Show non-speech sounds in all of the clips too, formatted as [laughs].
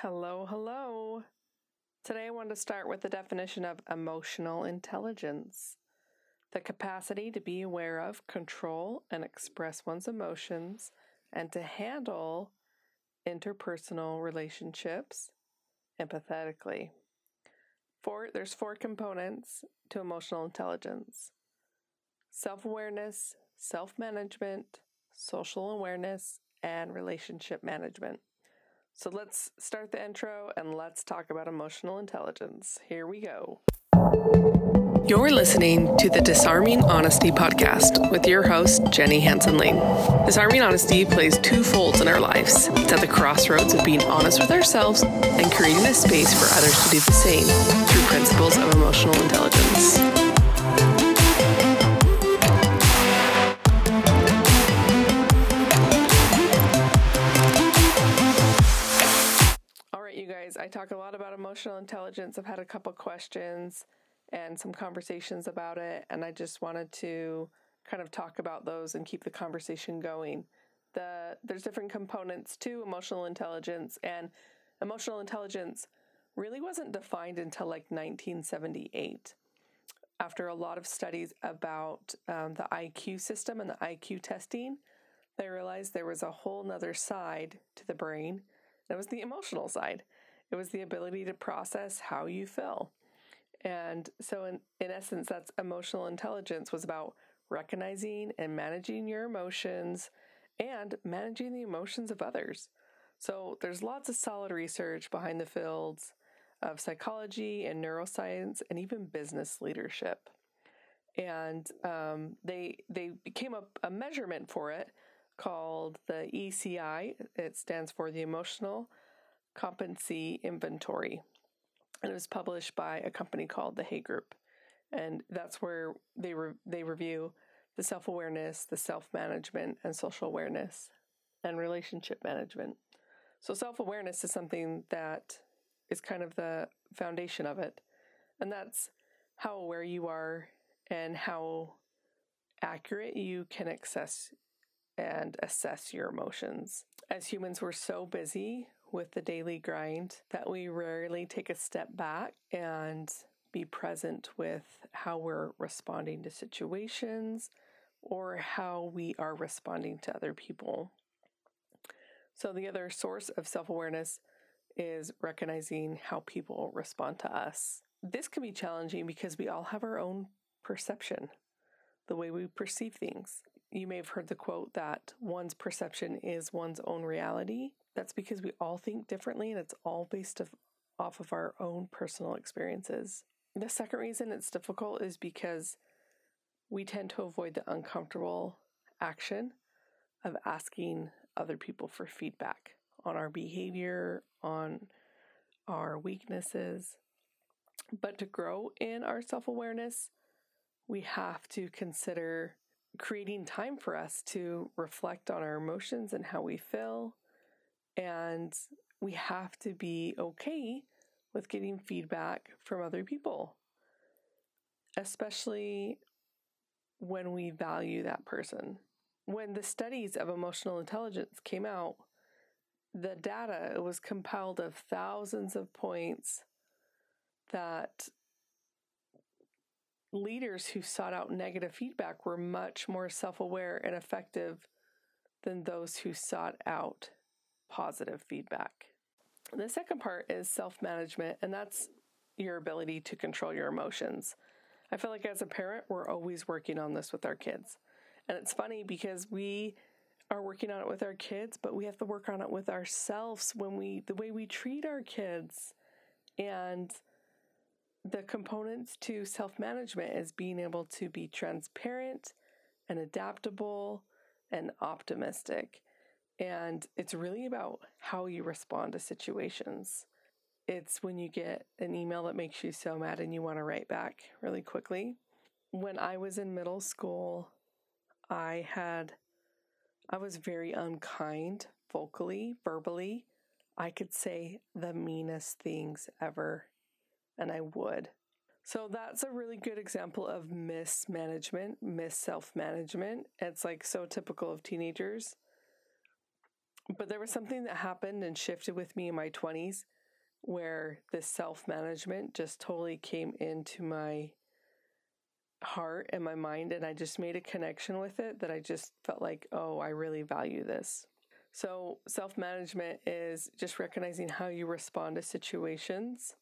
Hello, hello. Today I want to start with the definition of emotional intelligence the capacity to be aware of, control, and express one's emotions, and to handle interpersonal relationships empathetically. Four, there's four components to emotional intelligence self awareness, self management, social awareness, and relationship management. So let's start the intro and let's talk about emotional intelligence. Here we go. You're listening to the Disarming Honesty podcast with your host, Jenny Hansen Lane. Disarming Honesty plays two folds in our lives. It's at the crossroads of being honest with ourselves and creating a space for others to do the same through principles of emotional intelligence. I talk a lot about emotional intelligence. I've had a couple questions and some conversations about it, and I just wanted to kind of talk about those and keep the conversation going. The there's different components to emotional intelligence, and emotional intelligence really wasn't defined until like 1978. After a lot of studies about um, the IQ system and the IQ testing, they realized there was a whole nother side to the brain. It was the emotional side. It was the ability to process how you feel. And so, in, in essence, that's emotional intelligence was about recognizing and managing your emotions and managing the emotions of others. So, there's lots of solid research behind the fields of psychology and neuroscience and even business leadership. And um, they they came up a measurement for it called the ECI. It stands for the Emotional Competency Inventory and it was published by a company called the Hay Group, and that's where they re- they review the self awareness, the self management, and social awareness, and relationship management. So self awareness is something that is kind of the foundation of it, and that's how aware you are and how accurate you can access and assess your emotions. As humans, we're so busy with the daily grind that we rarely take a step back and be present with how we're responding to situations or how we are responding to other people. So, the other source of self awareness is recognizing how people respond to us. This can be challenging because we all have our own perception, the way we perceive things. You may have heard the quote that one's perception is one's own reality. That's because we all think differently and it's all based of, off of our own personal experiences. The second reason it's difficult is because we tend to avoid the uncomfortable action of asking other people for feedback on our behavior, on our weaknesses. But to grow in our self awareness, we have to consider creating time for us to reflect on our emotions and how we feel and we have to be okay with getting feedback from other people, especially when we value that person. When the studies of emotional intelligence came out, the data was compiled of thousands of points that leaders who sought out negative feedback were much more self aware and effective than those who sought out positive feedback. The second part is self management, and that's your ability to control your emotions. I feel like as a parent, we're always working on this with our kids. And it's funny because we are working on it with our kids, but we have to work on it with ourselves when we, the way we treat our kids. And the components to self management is being able to be transparent and adaptable and optimistic. And it's really about how you respond to situations. It's when you get an email that makes you so mad and you want to write back really quickly. When I was in middle school, I had, I was very unkind vocally, verbally. I could say the meanest things ever, and I would. So that's a really good example of mismanagement, miss self management. It's like so typical of teenagers But there was something that happened and shifted with me in my 20s where this self management just totally came into my heart and my mind. And I just made a connection with it that I just felt like, oh, I really value this. So, self management is just recognizing how you respond to situations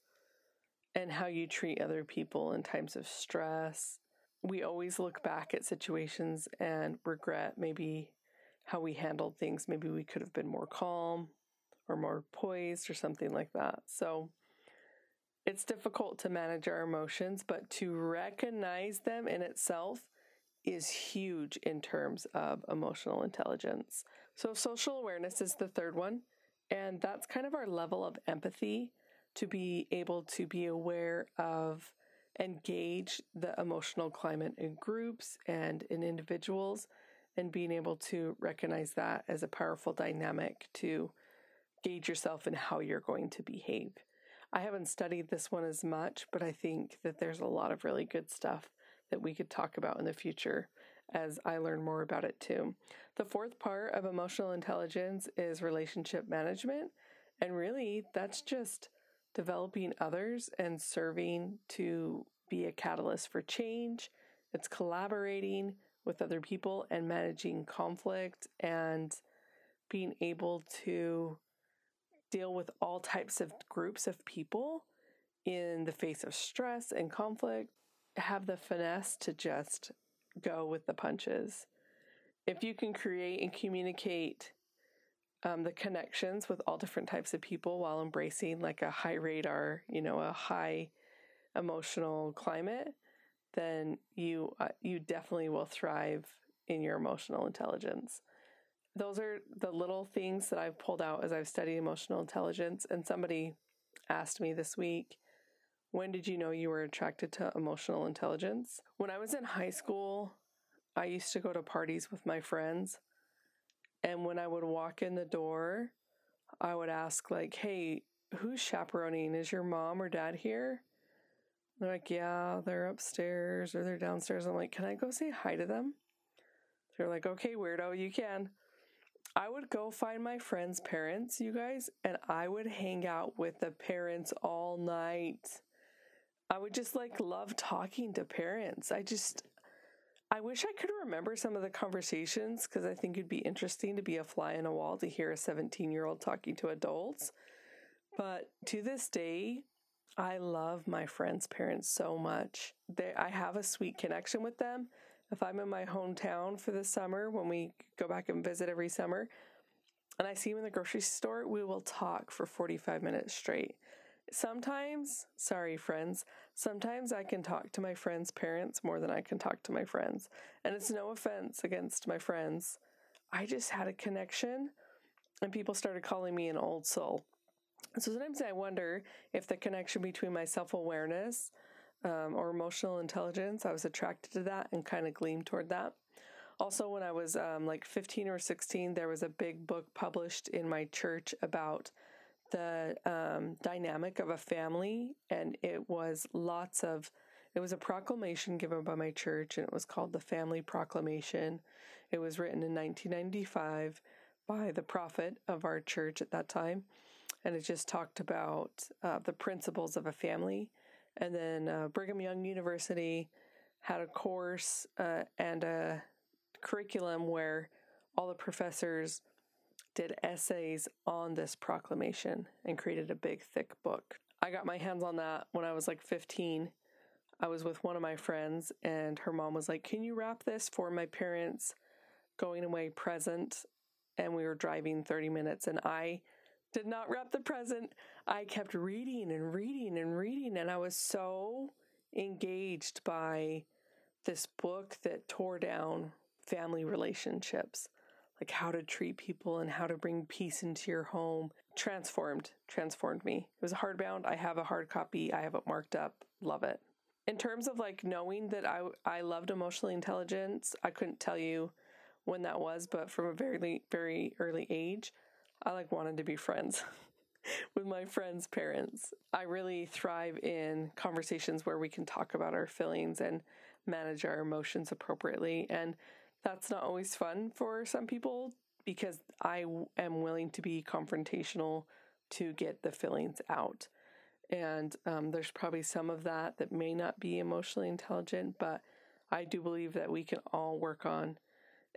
and how you treat other people in times of stress. We always look back at situations and regret maybe how we handled things. Maybe we could have been more calm or more poised or something like that. So it's difficult to manage our emotions, but to recognize them in itself is huge in terms of emotional intelligence. So, social awareness is the third one, and that's kind of our level of empathy to be able to be aware of engage the emotional climate in groups and in individuals, and being able to recognize that as a powerful dynamic to gauge yourself in how you're going to behave. I haven't studied this one as much, but I think that there's a lot of really good stuff that we could talk about in the future as I learn more about it too. The fourth part of emotional intelligence is relationship management. And really, that's just developing others and serving to be a catalyst for change. It's collaborating with other people and managing conflict and being able to deal with all types of groups of people in the face of stress and conflict, have the finesse to just go with the punches. If you can create and communicate um, the connections with all different types of people while embracing like a high radar, you know, a high emotional climate, then you uh, you definitely will thrive in your emotional intelligence those are the little things that I've pulled out as I've studied emotional intelligence. And somebody asked me this week, when did you know you were attracted to emotional intelligence? When I was in high school, I used to go to parties with my friends. And when I would walk in the door, I would ask, like, hey, who's chaperoning? Is your mom or dad here? They're like, yeah, they're upstairs or they're downstairs. I'm like, can I go say hi to them? They're like, okay, weirdo, you can. I would go find my friends' parents, you guys, and I would hang out with the parents all night. I would just like love talking to parents. I just, I wish I could remember some of the conversations because I think it'd be interesting to be a fly in a wall to hear a 17 year old talking to adults. But to this day, I love my friends' parents so much. They, I have a sweet connection with them if I'm in my hometown for the summer, when we go back and visit every summer, and I see him in the grocery store, we will talk for 45 minutes straight. Sometimes, sorry, friends, sometimes I can talk to my friends' parents more than I can talk to my friends. And it's no offense against my friends. I just had a connection, and people started calling me an old soul. So sometimes I wonder if the connection between my self awareness um, or emotional intelligence. I was attracted to that and kind of gleamed toward that. Also, when I was um, like 15 or 16, there was a big book published in my church about the um, dynamic of a family, and it was lots of. It was a proclamation given by my church, and it was called the Family Proclamation. It was written in 1995 by the prophet of our church at that time, and it just talked about uh, the principles of a family and then uh, Brigham Young University had a course uh, and a curriculum where all the professors did essays on this proclamation and created a big, thick book. I got my hands on that when I was like 15. I was with one of my friends, and her mom was like, Can you wrap this for my parents' going away present? And we were driving 30 minutes, and I did not wrap the present. I kept reading and reading and reading, and I was so engaged by this book that tore down family relationships, like how to treat people and how to bring peace into your home. Transformed, transformed me. It was a hardbound. I have a hard copy. I have it marked up. Love it. In terms of like knowing that I I loved emotional intelligence, I couldn't tell you when that was, but from a very very early age, I like wanted to be friends [laughs] with my friends' parents. I really thrive in conversations where we can talk about our feelings and manage our emotions appropriately. And that's not always fun for some people, because I am willing to be confrontational to get the feelings out. And um, there's probably some of that that may not be emotionally intelligent, but I do believe that we can all work on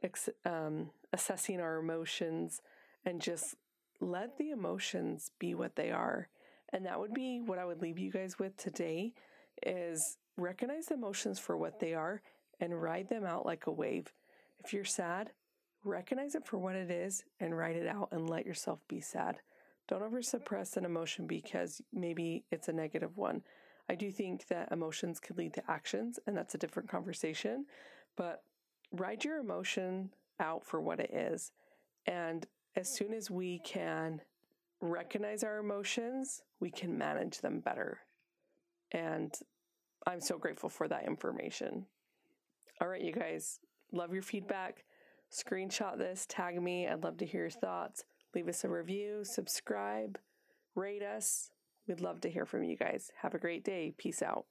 ex- um, assessing our emotions and just let the emotions be what they are. And that would be what I would leave you guys with today is recognize emotions for what they are and ride them out like a wave. If you're sad, recognize it for what it is and write it out and let yourself be sad. Don't over suppress an emotion because maybe it's a negative one. I do think that emotions could lead to actions, and that's a different conversation. But ride your emotion out for what it is. And as soon as we can recognize our emotions, we can manage them better. And I'm so grateful for that information. All right, you guys, love your feedback. Screenshot this, tag me. I'd love to hear your thoughts. Leave us a review, subscribe, rate us. We'd love to hear from you guys. Have a great day. Peace out.